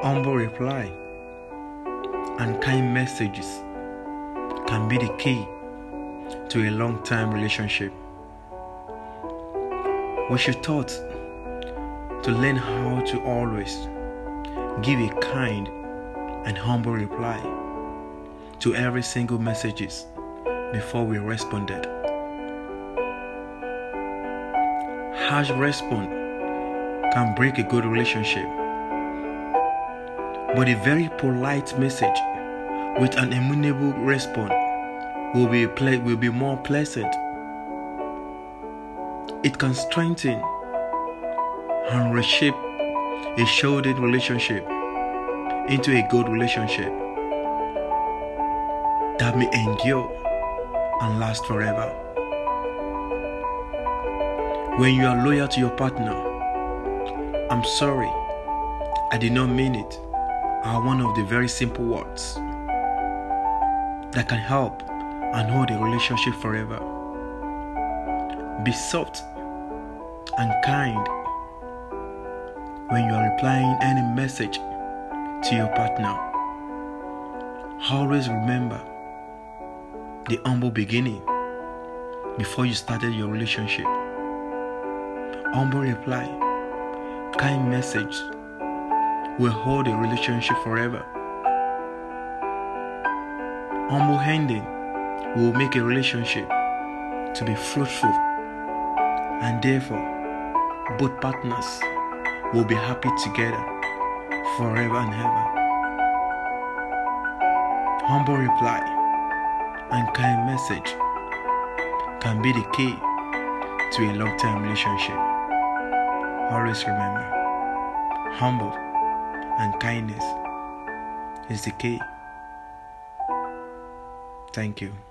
humble reply and kind messages can be the key to a long time relationship. We should taught to learn how to always give a kind and humble reply to every single messages before we responded. Harsh response can break a good relationship, but a very polite message with an amenable response will be ple- will be more pleasant. It can strengthen and reshape a shortened relationship into a good relationship that may endure and last forever. When you are loyal to your partner, I'm sorry, I did not mean it, are one of the very simple words that can help and hold a relationship forever. Be soft and kind when you are replying any message to your partner. Always remember the humble beginning before you started your relationship. Humble reply, kind message will hold a relationship forever. Humble handing will make a relationship to be fruitful and therefore both partners will be happy together forever and ever. Humble reply and kind message can be the key to a long term relationship. Always remember, humble and kindness is the key. Thank you.